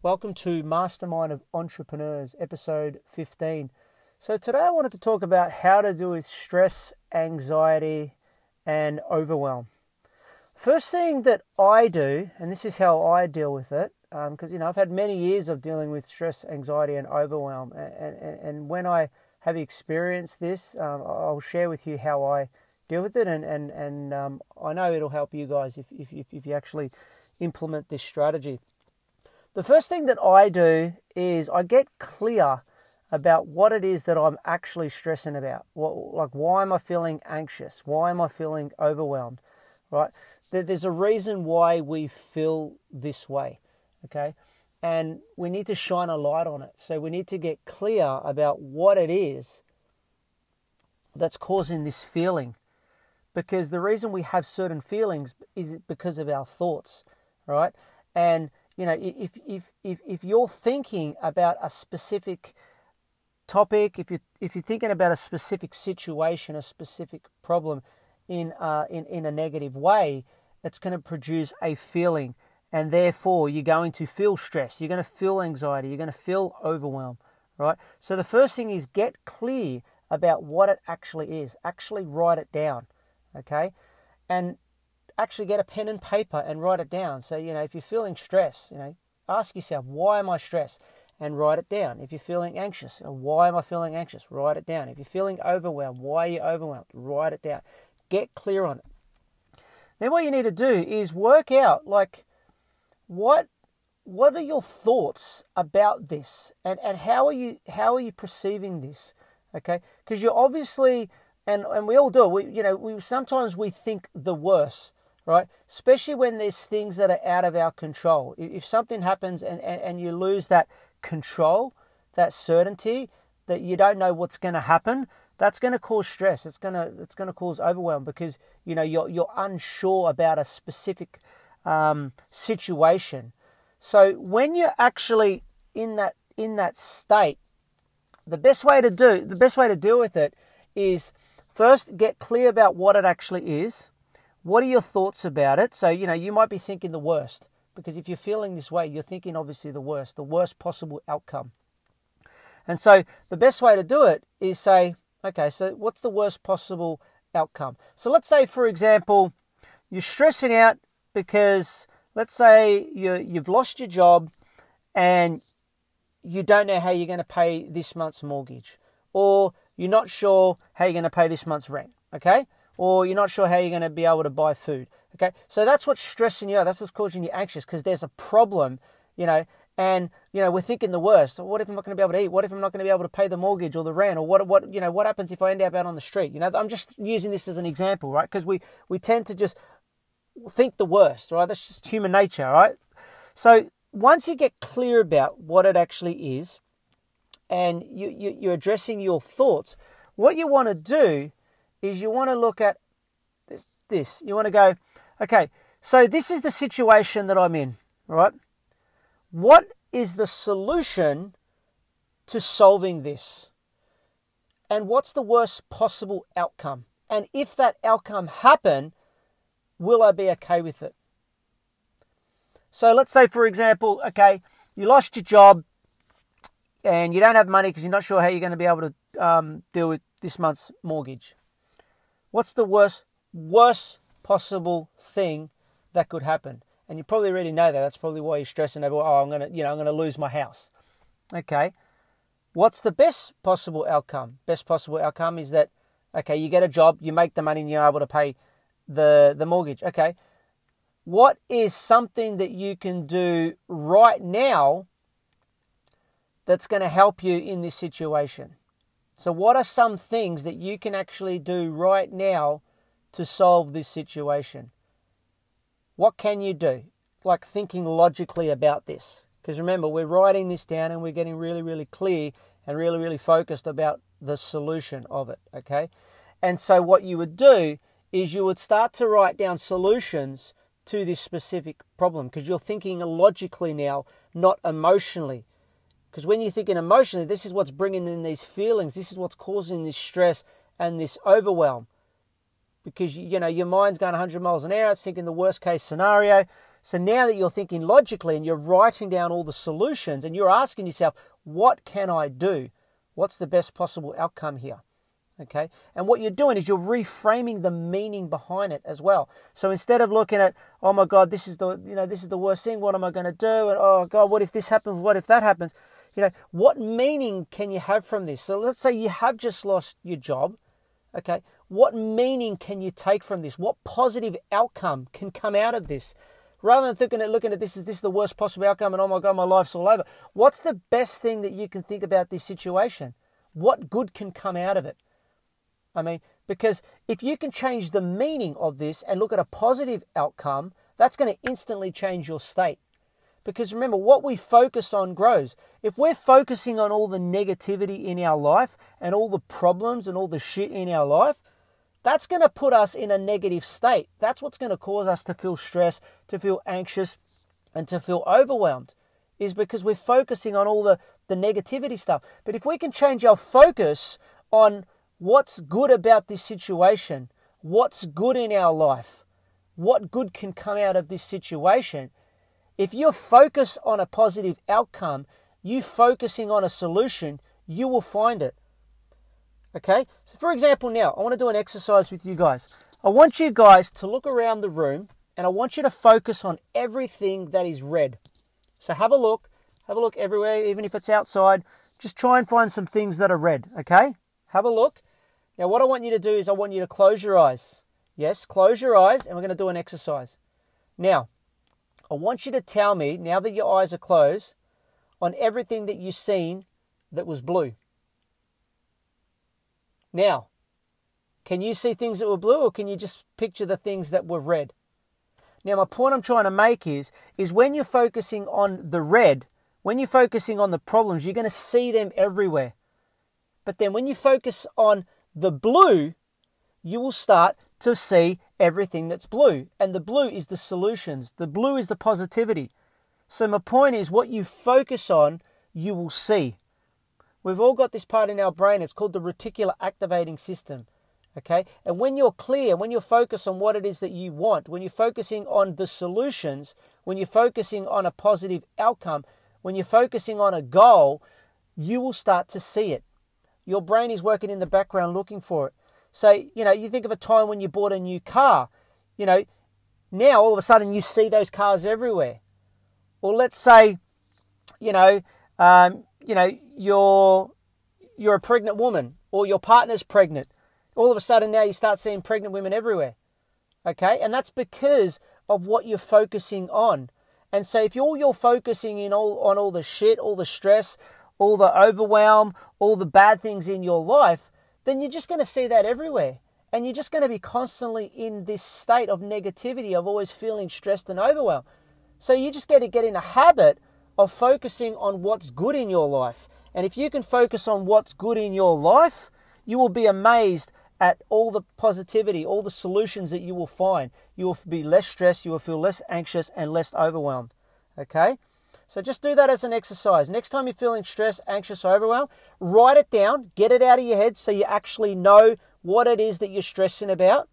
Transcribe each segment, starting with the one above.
Welcome to Mastermind of Entrepreneurs, episode 15. So, today I wanted to talk about how to deal with stress, anxiety, and overwhelm. First thing that I do, and this is how I deal with it, because um, you know I've had many years of dealing with stress, anxiety, and overwhelm, and, and, and when I have you experienced this, um, I'll share with you how I deal with it, and and and um, I know it'll help you guys if if if you actually implement this strategy. The first thing that I do is I get clear about what it is that I'm actually stressing about. What, like, why am I feeling anxious? Why am I feeling overwhelmed? Right? There's a reason why we feel this way. Okay? And we need to shine a light on it. So we need to get clear about what it is that's causing this feeling. Because the reason we have certain feelings is because of our thoughts, right? And you know, if if if if you're thinking about a specific topic, if you if you're thinking about a specific situation, a specific problem, in uh, in in a negative way, it's going to produce a feeling, and therefore you're going to feel stress, you're going to feel anxiety, you're going to feel overwhelmed, right? So the first thing is get clear about what it actually is. Actually write it down, okay, and actually get a pen and paper and write it down. So, you know, if you're feeling stress, you know, ask yourself, why am I stressed? And write it down. If you're feeling anxious, why am I feeling anxious? Write it down. If you're feeling overwhelmed, why are you overwhelmed? Write it down. Get clear on it. Then what you need to do is work out like what what are your thoughts about this and, and how are you how are you perceiving this? Okay? Because you're obviously and, and we all do we you know we sometimes we think the worst right? Especially when there's things that are out of our control. If something happens and, and, and you lose that control, that certainty, that you don't know what's going to happen, that's going to cause stress. It's going to it's going to cause overwhelm because you know you're you're unsure about a specific um, situation. So when you're actually in that in that state, the best way to do the best way to deal with it is first get clear about what it actually is what are your thoughts about it? So, you know, you might be thinking the worst because if you're feeling this way, you're thinking obviously the worst, the worst possible outcome. And so, the best way to do it is say, okay, so what's the worst possible outcome? So, let's say, for example, you're stressing out because, let's say, you you've lost your job and you don't know how you're going to pay this month's mortgage, or you're not sure how you're going to pay this month's rent. Okay, or you're not sure how you're going to be able to buy food. Okay, so that's what's stressing you out. That's what's causing you anxious because there's a problem, you know. And you know we're thinking the worst. what if I'm not going to be able to eat? What if I'm not going to be able to pay the mortgage or the rent? Or what? What you know? What happens if I end up out on the street? You know, I'm just using this as an example, right? Because we we tend to just think the worst, right? That's just human nature, right? So once you get clear about what it actually is, and you, you you're addressing your thoughts, what you want to do is you want to look at this, this. You want to go, okay, so this is the situation that I'm in, right? What is the solution to solving this? And what's the worst possible outcome? And if that outcome happen, will I be okay with it? So let's say, for example, okay, you lost your job and you don't have money because you're not sure how you're going to be able to um, deal with this month's mortgage. What's the worst, worst possible thing that could happen? And you probably already know that. That's probably why you're stressing over, oh, I'm gonna, you know, I'm gonna lose my house. Okay. What's the best possible outcome? Best possible outcome is that, okay, you get a job, you make the money, and you're able to pay the the mortgage. Okay. What is something that you can do right now that's going to help you in this situation? So, what are some things that you can actually do right now to solve this situation? What can you do? Like thinking logically about this. Because remember, we're writing this down and we're getting really, really clear and really, really focused about the solution of it. Okay? And so, what you would do is you would start to write down solutions to this specific problem because you're thinking logically now, not emotionally. Because when you're thinking emotionally, this is what's bringing in these feelings, this is what's causing this stress, and this overwhelm. Because you know your mind's going 100 miles an hour it's thinking the worst case scenario. So now that you're thinking logically and you're writing down all the solutions and you're asking yourself what can i do? What's the best possible outcome here okay? And what you're doing is you're reframing the meaning behind it as well. So instead of looking at oh my god this is the you know this is the worst thing what am i going to do? And oh god what if this happens? What if that happens? You know what meaning can you have from this? So let's say you have just lost your job okay? What meaning can you take from this? What positive outcome can come out of this? Rather than thinking at looking at this as this is the worst possible outcome and oh my god my life's all over what's the best thing that you can think about this situation? What good can come out of it I mean, because if you can change the meaning of this and look at a positive outcome, that's going to instantly change your state. Because remember, what we focus on grows. If we're focusing on all the negativity in our life and all the problems and all the shit in our life, that's going to put us in a negative state. That's what's going to cause us to feel stressed, to feel anxious, and to feel overwhelmed, is because we're focusing on all the, the negativity stuff. But if we can change our focus on what's good about this situation, what's good in our life, what good can come out of this situation. If you're focused on a positive outcome, you focusing on a solution, you will find it. Okay? So, for example, now I want to do an exercise with you guys. I want you guys to look around the room and I want you to focus on everything that is red. So, have a look. Have a look everywhere, even if it's outside. Just try and find some things that are red. Okay? Have a look. Now, what I want you to do is I want you to close your eyes. Yes, close your eyes, and we're going to do an exercise. Now, I want you to tell me, now that your eyes are closed, on everything that you've seen that was blue. Now, can you see things that were blue, or can you just picture the things that were red? Now, my point I'm trying to make is, is when you're focusing on the red, when you're focusing on the problems, you're going to see them everywhere. But then when you focus on the blue, you will start to see everything that's blue. And the blue is the solutions, the blue is the positivity. So, my point is, what you focus on, you will see. We've all got this part in our brain, it's called the reticular activating system. Okay? And when you're clear, when you're focused on what it is that you want, when you're focusing on the solutions, when you're focusing on a positive outcome, when you're focusing on a goal, you will start to see it. Your brain is working in the background looking for it. So, you know, you think of a time when you bought a new car, you know, now all of a sudden you see those cars everywhere. Or let's say, you know, um, you know, you're you're a pregnant woman or your partner's pregnant. All of a sudden now you start seeing pregnant women everywhere. Okay? And that's because of what you're focusing on. And so if all you're focusing in all on all the shit, all the stress, all the overwhelm, all the bad things in your life, then you're just going to see that everywhere. And you're just going to be constantly in this state of negativity, of always feeling stressed and overwhelmed. So you just got to get in a habit of focusing on what's good in your life. And if you can focus on what's good in your life, you will be amazed at all the positivity, all the solutions that you will find. You will be less stressed, you will feel less anxious, and less overwhelmed. Okay? So just do that as an exercise. Next time you're feeling stressed, anxious, or overwhelmed, write it down, get it out of your head so you actually know what it is that you're stressing about.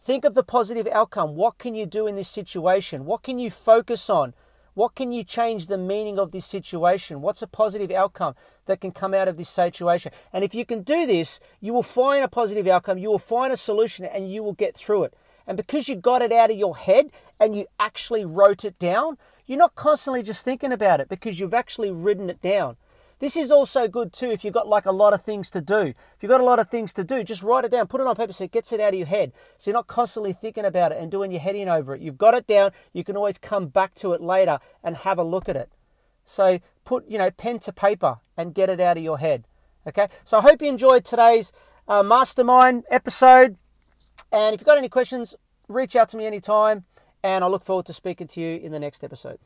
Think of the positive outcome. What can you do in this situation? What can you focus on? What can you change the meaning of this situation? What's a positive outcome that can come out of this situation? And if you can do this, you will find a positive outcome, you will find a solution, and you will get through it. And because you got it out of your head and you actually wrote it down, you're not constantly just thinking about it because you've actually written it down. This is also good too if you've got like a lot of things to do. If you've got a lot of things to do, just write it down, put it on paper so it gets it out of your head. So you're not constantly thinking about it and doing your head in over it. You've got it down, you can always come back to it later and have a look at it. So put, you know, pen to paper and get it out of your head. Okay? So I hope you enjoyed today's uh, mastermind episode. And if you've got any questions, reach out to me anytime. And I look forward to speaking to you in the next episode.